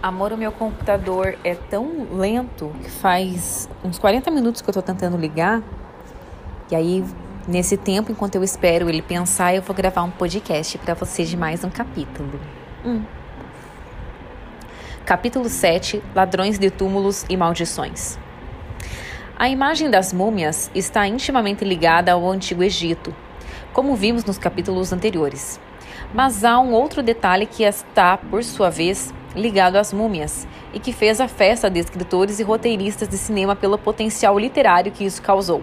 Amor, o meu computador é tão lento que faz uns 40 minutos que eu tô tentando ligar. E aí, nesse tempo, enquanto eu espero ele pensar, eu vou gravar um podcast para vocês de mais um capítulo. Hum. Capítulo 7 Ladrões de túmulos e maldições. A imagem das múmias está intimamente ligada ao Antigo Egito, como vimos nos capítulos anteriores. Mas há um outro detalhe que está, por sua vez, ligado às múmias e que fez a festa de escritores e roteiristas de cinema pelo potencial literário que isso causou.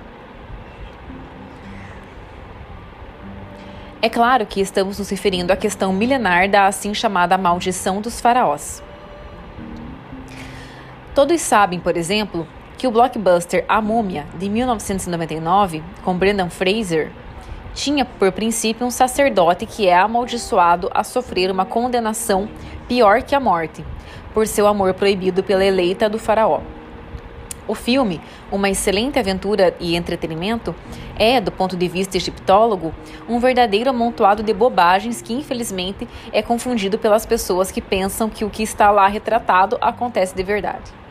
É claro que estamos nos referindo à questão milenar da assim chamada maldição dos faraós. Todos sabem, por exemplo, que o blockbuster A Múmia, de 1999, com Brendan Fraser, tinha por princípio um sacerdote que é amaldiçoado a sofrer uma condenação pior que a morte, por seu amor proibido pela eleita do faraó. O filme, uma excelente aventura e entretenimento, é, do ponto de vista egiptólogo, um verdadeiro amontoado de bobagens que, infelizmente, é confundido pelas pessoas que pensam que o que está lá retratado acontece de verdade.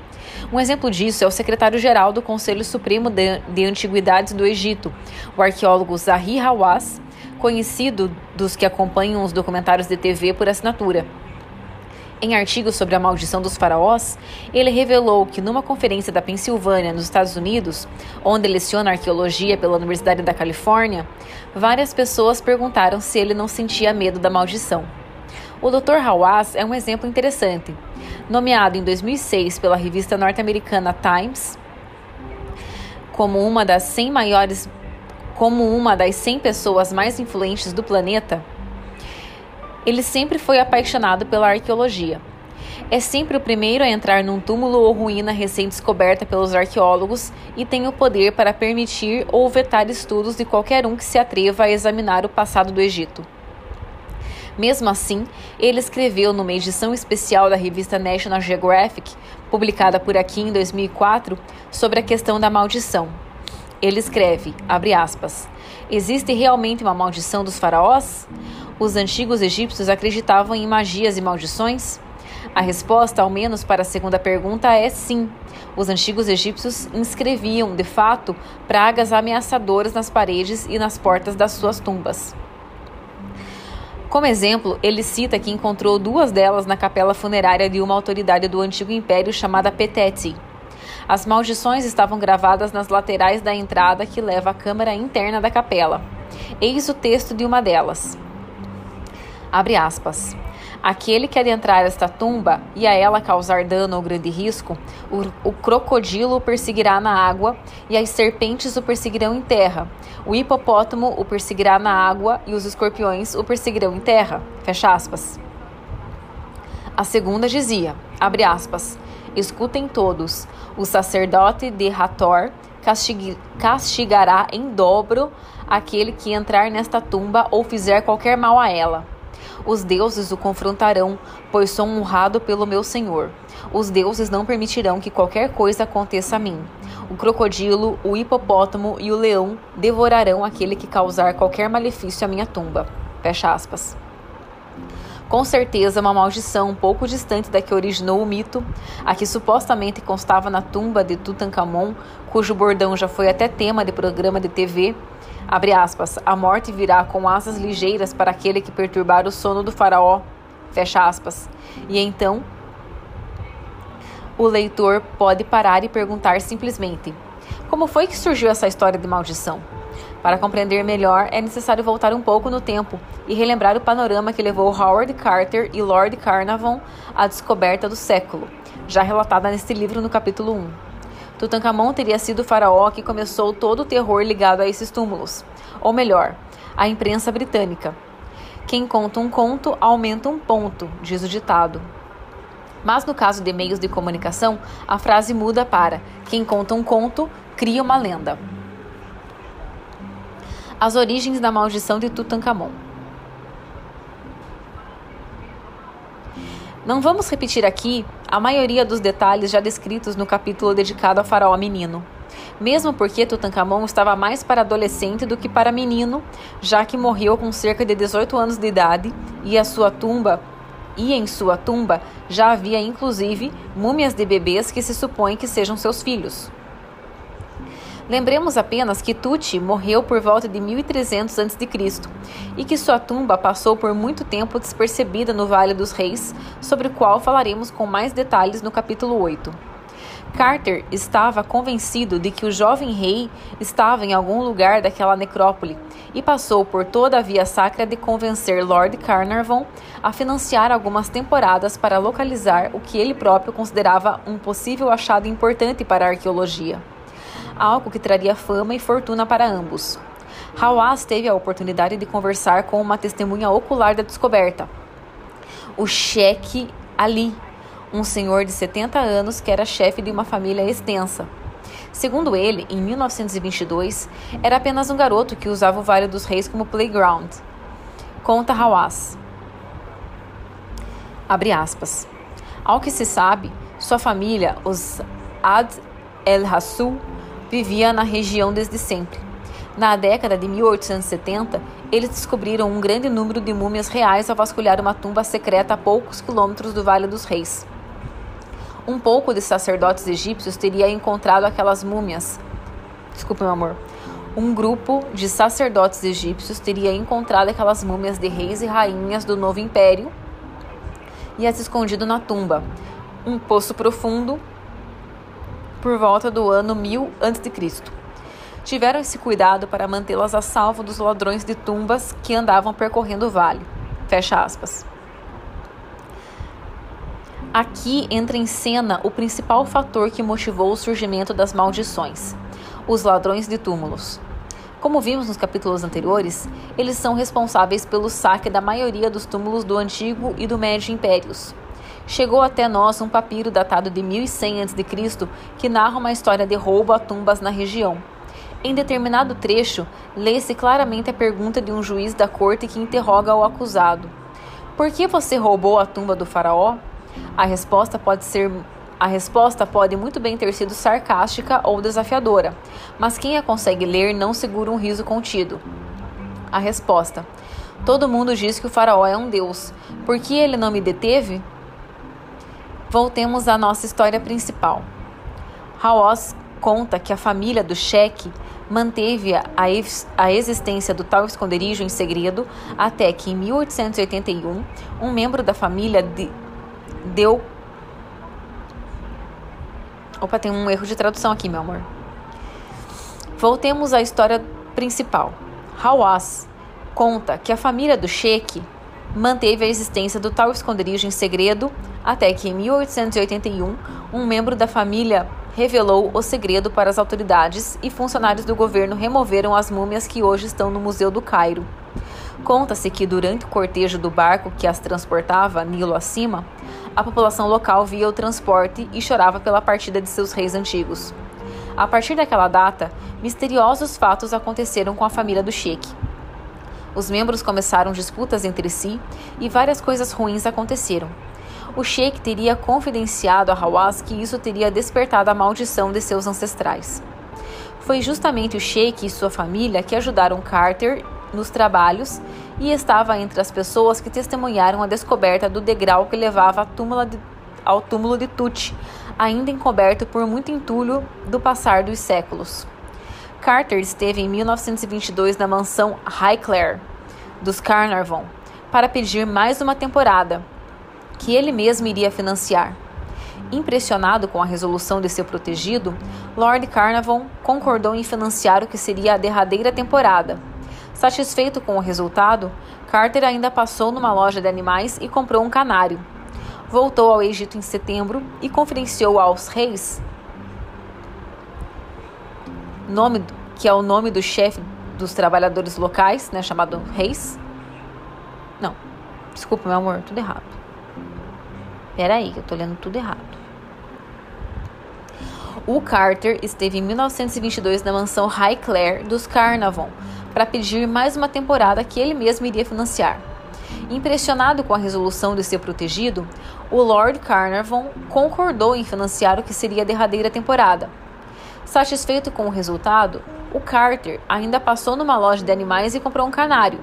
Um exemplo disso é o secretário-geral do Conselho Supremo de, de Antiguidades do Egito, o arqueólogo Zahi Hawass, conhecido dos que acompanham os documentários de TV por assinatura. Em artigos sobre a maldição dos faraós, ele revelou que numa conferência da Pensilvânia, nos Estados Unidos, onde leciona arqueologia pela Universidade da Califórnia, várias pessoas perguntaram se ele não sentia medo da maldição. O Dr. Hawass é um exemplo interessante. Nomeado em 2006 pela revista norte-americana Times como uma das 100 maiores como uma das 100 pessoas mais influentes do planeta, ele sempre foi apaixonado pela arqueologia. É sempre o primeiro a entrar num túmulo ou ruína recém-descoberta pelos arqueólogos e tem o poder para permitir ou vetar estudos de qualquer um que se atreva a examinar o passado do Egito. Mesmo assim, ele escreveu numa edição especial da revista National Geographic, publicada por aqui em 2004, sobre a questão da maldição. Ele escreve, aspas, Existe realmente uma maldição dos faraós? Os antigos egípcios acreditavam em magias e maldições? A resposta, ao menos para a segunda pergunta, é sim. Os antigos egípcios inscreviam, de fato, pragas ameaçadoras nas paredes e nas portas das suas tumbas. Como exemplo, ele cita que encontrou duas delas na capela funerária de uma autoridade do antigo império chamada Peteti. As maldições estavam gravadas nas laterais da entrada que leva à câmara interna da capela. Eis o texto de uma delas. Abre aspas. Aquele que adentrar esta tumba e a ela causar dano ou grande risco, o, o, crocodilo o perseguirá na água e as serpentes o perseguirão em terra. O hipopótamo o perseguirá na água e os escorpiões o perseguirão em terra. Fecha aspas. A segunda dizia, abre aspas, escutem todos, o sacerdote de Hathor castigará em dobro aquele que entrar nesta tumba ou fizer qualquer mal a ela. Os deuses o confrontarão, pois sou honrado pelo meu Senhor. Os deuses não permitirão que qualquer coisa aconteça a mim. O crocodilo, o hipopótamo e o leão devorarão aquele que causar qualquer malefício à minha tumba. Fecha aspas. Com certeza, uma maldição um pouco distante da que originou o mito, a que supostamente constava na tumba de Tutankhamon, cujo bordão já foi até tema de programa de TV, Abre aspas, a morte virá com asas ligeiras para aquele que perturbar o sono do faraó. Fecha aspas. E então o leitor pode parar e perguntar simplesmente: Como foi que surgiu essa história de maldição? Para compreender melhor, é necessário voltar um pouco no tempo e relembrar o panorama que levou Howard Carter e Lord Carnarvon à descoberta do século, já relatada neste livro no capítulo 1. Tutankhamon teria sido o faraó que começou todo o terror ligado a esses túmulos. Ou melhor, a imprensa britânica. Quem conta um conto aumenta um ponto, diz o ditado. Mas no caso de meios de comunicação, a frase muda para quem conta um conto cria uma lenda. As origens da maldição de Tutankhamon. Não vamos repetir aqui a maioria dos detalhes já descritos no capítulo dedicado ao faraó menino. Mesmo porque Tutankhamon estava mais para adolescente do que para menino, já que morreu com cerca de 18 anos de idade e a sua tumba e em sua tumba já havia inclusive múmias de bebês que se supõe que sejam seus filhos. Lembremos apenas que Tuti morreu por volta de 1300 a.C. e que sua tumba passou por muito tempo despercebida no Vale dos Reis, sobre o qual falaremos com mais detalhes no capítulo 8. Carter estava convencido de que o jovem rei estava em algum lugar daquela necrópole e passou por toda a via sacra de convencer Lord Carnarvon a financiar algumas temporadas para localizar o que ele próprio considerava um possível achado importante para a arqueologia algo que traria fama e fortuna para ambos. Hawass teve a oportunidade de conversar com uma testemunha ocular da descoberta, o Sheikh Ali, um senhor de 70 anos que era chefe de uma família extensa. Segundo ele, em 1922, era apenas um garoto que usava o Vale dos Reis como playground. Conta Hawass. Abre aspas. Ao que se sabe, sua família, os Ad el-Hassul, vivia na região desde sempre. Na década de 1870, eles descobriram um grande número de múmias reais ao vasculhar uma tumba secreta a poucos quilômetros do Vale dos Reis. Um pouco de sacerdotes egípcios teria encontrado aquelas múmias. Desculpe, meu amor. Um grupo de sacerdotes egípcios teria encontrado aquelas múmias de reis e rainhas do novo império e as escondido na tumba. Um poço profundo por volta do ano 1000 a.C. Tiveram esse cuidado para mantê-las a salvo dos ladrões de tumbas que andavam percorrendo o vale. Fecha aspas. Aqui entra em cena o principal fator que motivou o surgimento das maldições: os ladrões de túmulos. Como vimos nos capítulos anteriores, eles são responsáveis pelo saque da maioria dos túmulos do Antigo e do Médio Impérios chegou até nós um papiro datado de 1100 a.C. que narra uma história de roubo a tumbas na região. Em determinado trecho, lê-se claramente a pergunta de um juiz da corte que interroga o acusado: Por que você roubou a tumba do faraó? A resposta pode ser a resposta pode muito bem ter sido sarcástica ou desafiadora, mas quem a consegue ler não segura um riso contido. A resposta: Todo mundo diz que o faraó é um deus. Por que ele não me deteve? Voltemos à nossa história principal. Hawass conta que a família do cheque manteve a, a existência do tal esconderijo em segredo até que, em 1881, um membro da família de, deu. Opa, tem um erro de tradução aqui, meu amor. Voltemos à história principal. Hawass conta que a família do cheque manteve a existência do tal esconderijo em segredo até que, em 1881, um membro da família revelou o segredo para as autoridades e funcionários do governo removeram as múmias que hoje estão no Museu do Cairo. Conta-se que, durante o cortejo do barco que as transportava Nilo acima, a população local via o transporte e chorava pela partida de seus reis antigos. A partir daquela data, misteriosos fatos aconteceram com a família do Sheik. Os membros começaram disputas entre si e várias coisas ruins aconteceram. O Sheik teria confidenciado a Hawass que isso teria despertado a maldição de seus ancestrais. Foi justamente o Sheik e sua família que ajudaram Carter nos trabalhos e estava entre as pessoas que testemunharam a descoberta do degrau que levava de, ao túmulo de Tut, ainda encoberto por muito entulho do passar dos séculos. Carter esteve em 1922 na mansão Highclere dos Carnarvon para pedir mais uma temporada, que ele mesmo iria financiar. Impressionado com a resolução de seu protegido, Lord Carnarvon concordou em financiar o que seria a derradeira temporada. Satisfeito com o resultado, Carter ainda passou numa loja de animais e comprou um canário. Voltou ao Egito em setembro e confidenciou aos reis nome, que é o nome do chefe dos trabalhadores locais, né, chamado reis. Não, desculpa, meu amor, tudo errado. Pera aí, que eu tô lendo tudo errado. O Carter esteve em 1922 na mansão Highclere dos Carnarvon para pedir mais uma temporada que ele mesmo iria financiar. Impressionado com a resolução de seu protegido, o Lord Carnarvon concordou em financiar o que seria a derradeira temporada. Satisfeito com o resultado, o Carter ainda passou numa loja de animais e comprou um canário.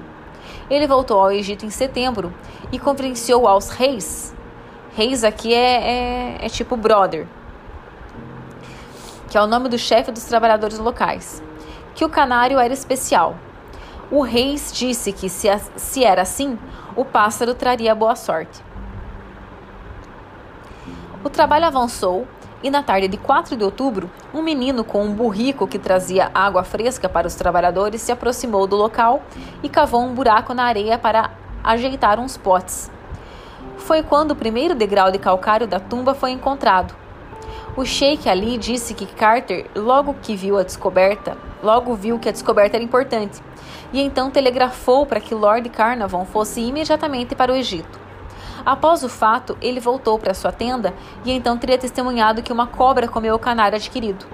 Ele voltou ao Egito em setembro e confidenciou aos reis. Reis aqui é, é, é tipo brother, que é o nome do chefe dos trabalhadores locais, que o canário era especial. O rei disse que, se, se era assim, o pássaro traria boa sorte. O trabalho avançou e na tarde de 4 de outubro, um menino com um burrico que trazia água fresca para os trabalhadores se aproximou do local e cavou um buraco na areia para ajeitar uns potes. Foi quando o primeiro degrau de calcário da tumba foi encontrado. O Sheikh Ali disse que Carter, logo que viu a descoberta, logo viu que a descoberta era importante, e então telegrafou para que Lord Carnarvon fosse imediatamente para o Egito. Após o fato, ele voltou para sua tenda e então teria testemunhado que uma cobra comeu o canário adquirido.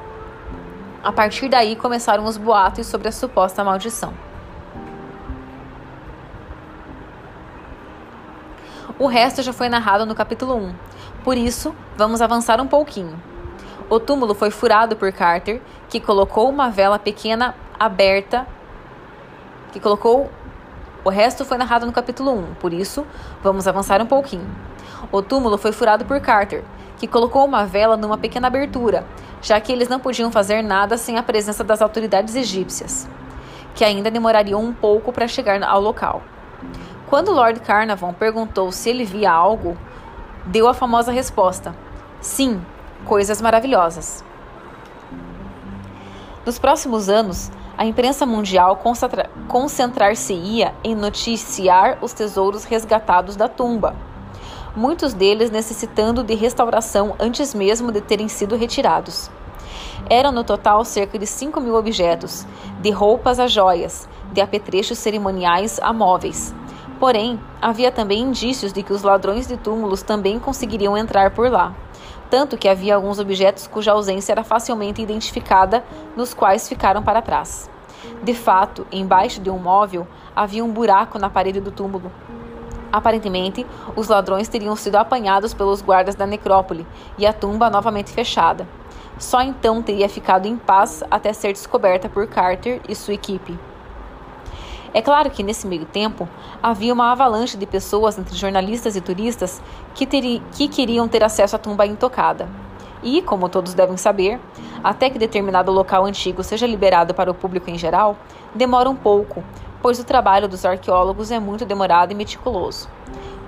A partir daí começaram os boatos sobre a suposta maldição. O resto já foi narrado no capítulo 1. Por isso, vamos avançar um pouquinho. O túmulo foi furado por Carter, que colocou uma vela pequena aberta, que colocou o resto foi narrado no capítulo 1, por isso, vamos avançar um pouquinho. O túmulo foi furado por Carter, que colocou uma vela numa pequena abertura, já que eles não podiam fazer nada sem a presença das autoridades egípcias, que ainda demorariam um pouco para chegar ao local. Quando Lord Carnarvon perguntou se ele via algo, deu a famosa resposta: Sim, coisas maravilhosas. Nos próximos anos, a imprensa mundial concentrar-se-ia em noticiar os tesouros resgatados da tumba, muitos deles necessitando de restauração antes mesmo de terem sido retirados. Eram no total cerca de 5 mil objetos, de roupas a joias, de apetrechos cerimoniais a móveis, Porém, havia também indícios de que os ladrões de túmulos também conseguiriam entrar por lá. Tanto que havia alguns objetos cuja ausência era facilmente identificada, nos quais ficaram para trás. De fato, embaixo de um móvel havia um buraco na parede do túmulo. Aparentemente, os ladrões teriam sido apanhados pelos guardas da necrópole e a tumba novamente fechada. Só então teria ficado em paz até ser descoberta por Carter e sua equipe. É claro que nesse meio tempo havia uma avalanche de pessoas entre jornalistas e turistas que, teri, que queriam ter acesso à tumba intocada. E, como todos devem saber, até que determinado local antigo seja liberado para o público em geral, demora um pouco, pois o trabalho dos arqueólogos é muito demorado e meticuloso.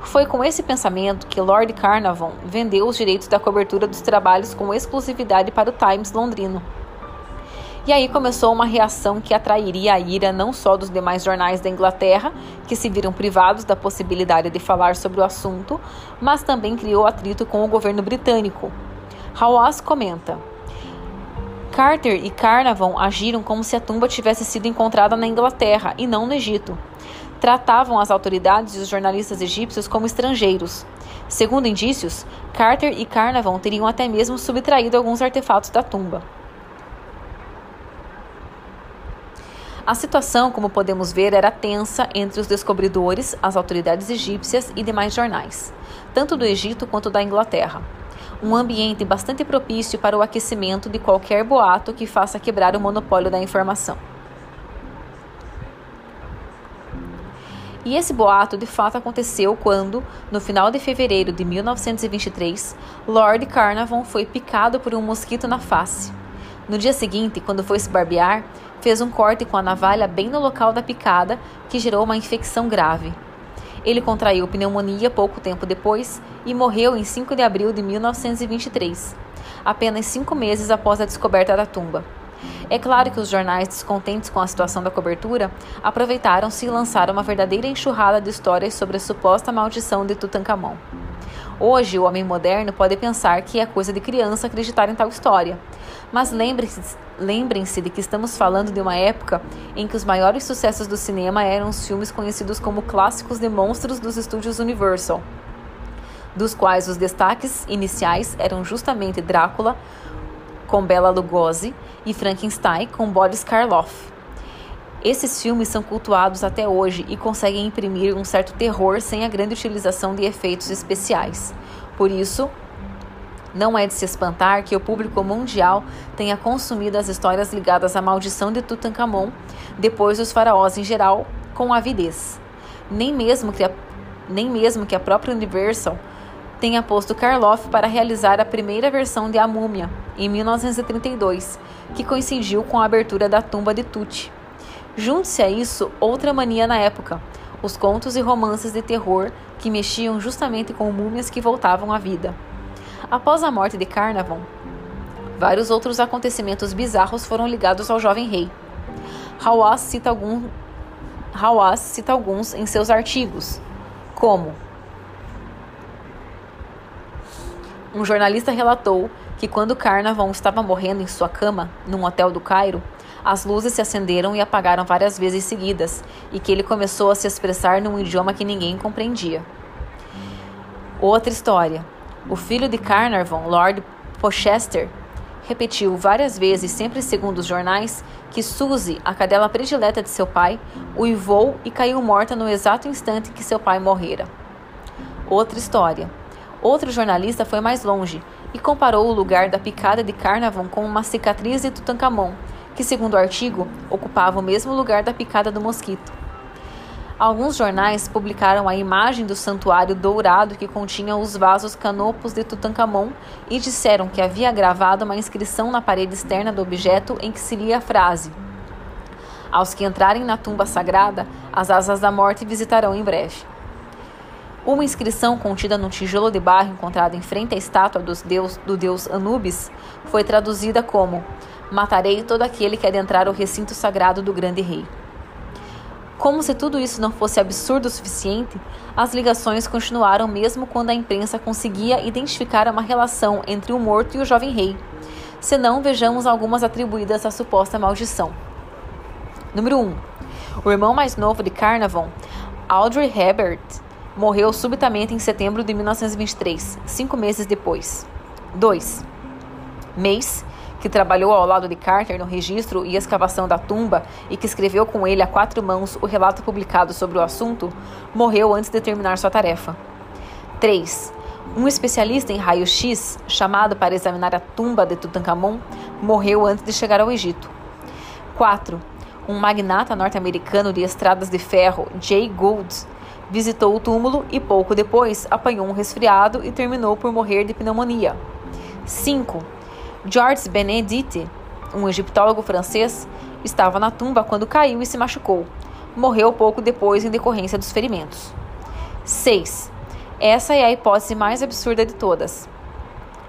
Foi com esse pensamento que Lord Carnarvon vendeu os direitos da cobertura dos trabalhos com exclusividade para o Times londrino. E aí começou uma reação que atrairia a ira não só dos demais jornais da Inglaterra, que se viram privados da possibilidade de falar sobre o assunto, mas também criou atrito com o governo britânico. Hawass comenta: Carter e Carnarvon agiram como se a tumba tivesse sido encontrada na Inglaterra e não no Egito. Tratavam as autoridades e os jornalistas egípcios como estrangeiros. Segundo indícios, Carter e Carnarvon teriam até mesmo subtraído alguns artefatos da tumba. A situação, como podemos ver, era tensa entre os descobridores, as autoridades egípcias e demais jornais, tanto do Egito quanto da Inglaterra. Um ambiente bastante propício para o aquecimento de qualquer boato que faça quebrar o monopólio da informação. E esse boato de fato aconteceu quando, no final de fevereiro de 1923, Lord Carnarvon foi picado por um mosquito na face. No dia seguinte, quando foi se barbear, fez um corte com a navalha bem no local da picada, que gerou uma infecção grave. Ele contraiu pneumonia pouco tempo depois e morreu em 5 de abril de 1923, apenas cinco meses após a descoberta da tumba. É claro que os jornais, descontentes com a situação da cobertura, aproveitaram-se e lançaram uma verdadeira enxurrada de histórias sobre a suposta maldição de Tutankhamon. Hoje, o homem moderno pode pensar que é coisa de criança acreditar em tal história, mas lembrem-se lembrem de que estamos falando de uma época em que os maiores sucessos do cinema eram os filmes conhecidos como clássicos de monstros dos estúdios Universal, dos quais os destaques iniciais eram justamente Drácula, com Bela Lugosi, e Frankenstein, com Boris Karloff. Esses filmes são cultuados até hoje e conseguem imprimir um certo terror sem a grande utilização de efeitos especiais. Por isso, não é de se espantar que o público mundial tenha consumido as histórias ligadas à maldição de Tutankhamon, depois dos faraós em geral, com avidez. nem mesmo que a, nem mesmo que a própria Universal tenha posto Karloff para realizar a primeira versão de A Múmia, em 1932, que coincidiu com a abertura da tumba de Tucci. Junte-se a isso outra mania na época, os contos e romances de terror que mexiam justamente com múmias que voltavam à vida. Após a morte de Carnarvon, vários outros acontecimentos bizarros foram ligados ao jovem rei. Hawass cita, algum, Hawass cita alguns em seus artigos, como um jornalista relatou que quando Carnarvon estava morrendo em sua cama, num hotel do Cairo, as luzes se acenderam e apagaram várias vezes seguidas, e que ele começou a se expressar num idioma que ninguém compreendia. Outra história. O filho de Carnarvon, Lord Pochester, repetiu várias vezes, sempre segundo os jornais, que Suzy, a cadela predileta de seu pai, uivou e caiu morta no exato instante que seu pai morrera. Outra história. Outro jornalista foi mais longe e comparou o lugar da picada de Carnarvon com uma cicatriz de Tutankhamon, que, segundo o artigo, ocupava o mesmo lugar da picada do mosquito. Alguns jornais publicaram a imagem do santuário dourado que continha os vasos canopos de Tutankhamon e disseram que havia gravado uma inscrição na parede externa do objeto em que se lia a frase: Aos que entrarem na tumba sagrada, as asas da morte visitarão em breve. Uma inscrição contida num tijolo de barro encontrado em frente à estátua deus, do deus Anubis foi traduzida como: Matarei todo aquele que adentrar o recinto sagrado do grande rei. Como se tudo isso não fosse absurdo o suficiente, as ligações continuaram mesmo quando a imprensa conseguia identificar uma relação entre o morto e o jovem rei. Se não, vejamos algumas atribuídas à suposta maldição. Número 1. O irmão mais novo de Carnarvon, Audrey Hebert, morreu subitamente em setembro de 1923, cinco meses depois. 2. Mace que trabalhou ao lado de Carter no registro e escavação da tumba e que escreveu com ele a quatro mãos o relato publicado sobre o assunto, morreu antes de terminar sua tarefa. 3. Um especialista em raio-x, chamado para examinar a tumba de Tutankhamon, morreu antes de chegar ao Egito. 4. Um magnata norte-americano de estradas de ferro, Jay Gould, visitou o túmulo e pouco depois apanhou um resfriado e terminou por morrer de pneumonia. 5. Georges Benedite, um egiptólogo francês, estava na tumba quando caiu e se machucou. Morreu pouco depois em decorrência dos ferimentos. 6. Essa é a hipótese mais absurda de todas.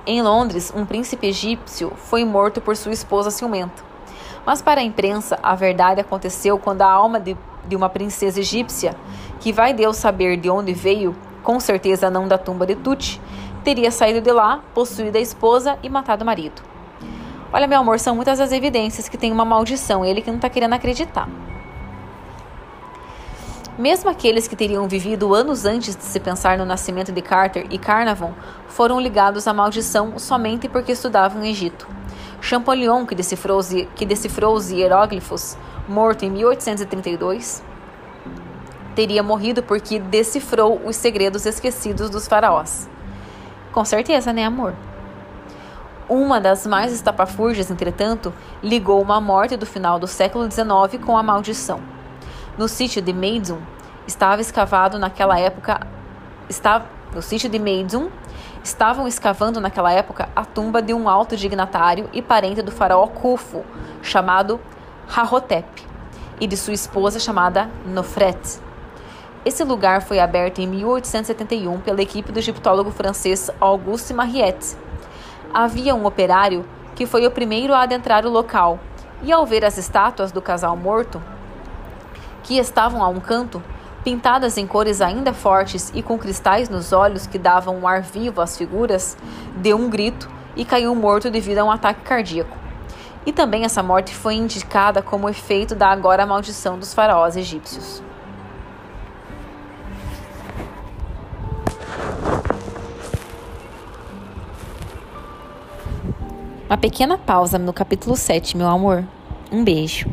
Em Londres, um príncipe egípcio foi morto por sua esposa ciumenta. Mas para a imprensa, a verdade aconteceu quando a alma de, de uma princesa egípcia, que vai Deus saber de onde veio, com certeza não da tumba de Tut, teria saído de lá, possuído a esposa e matado o marido. Olha, meu amor, são muitas as evidências que tem uma maldição, ele que não está querendo acreditar. Mesmo aqueles que teriam vivido anos antes de se pensar no nascimento de Carter e Carnarvon foram ligados à maldição somente porque estudavam o Egito. Champollion, que decifrou os, que decifrou os hieróglifos, morto em 1832, teria morrido porque decifrou os segredos esquecidos dos faraós. Com certeza, né, amor? Uma das mais estapafúrdias, entretanto, ligou uma morte do final do século XIX com a maldição. No sítio de Meidum, estava escavado naquela época, estava, no sítio de Meidum, estavam escavando naquela época a tumba de um alto dignatário e parente do faraó Khufu, chamado Rahotep, e de sua esposa chamada Nofret. Esse lugar foi aberto em 1871 pela equipe do egiptólogo francês Auguste Mariette. Havia um operário que foi o primeiro a adentrar o local e, ao ver as estátuas do casal morto, que estavam a um canto, pintadas em cores ainda fortes e com cristais nos olhos que davam um ar vivo às figuras, deu um grito e caiu morto devido a um ataque cardíaco. E também essa morte foi indicada como efeito da agora maldição dos faraós egípcios. Uma pequena pausa no capítulo 7, meu amor. Um beijo.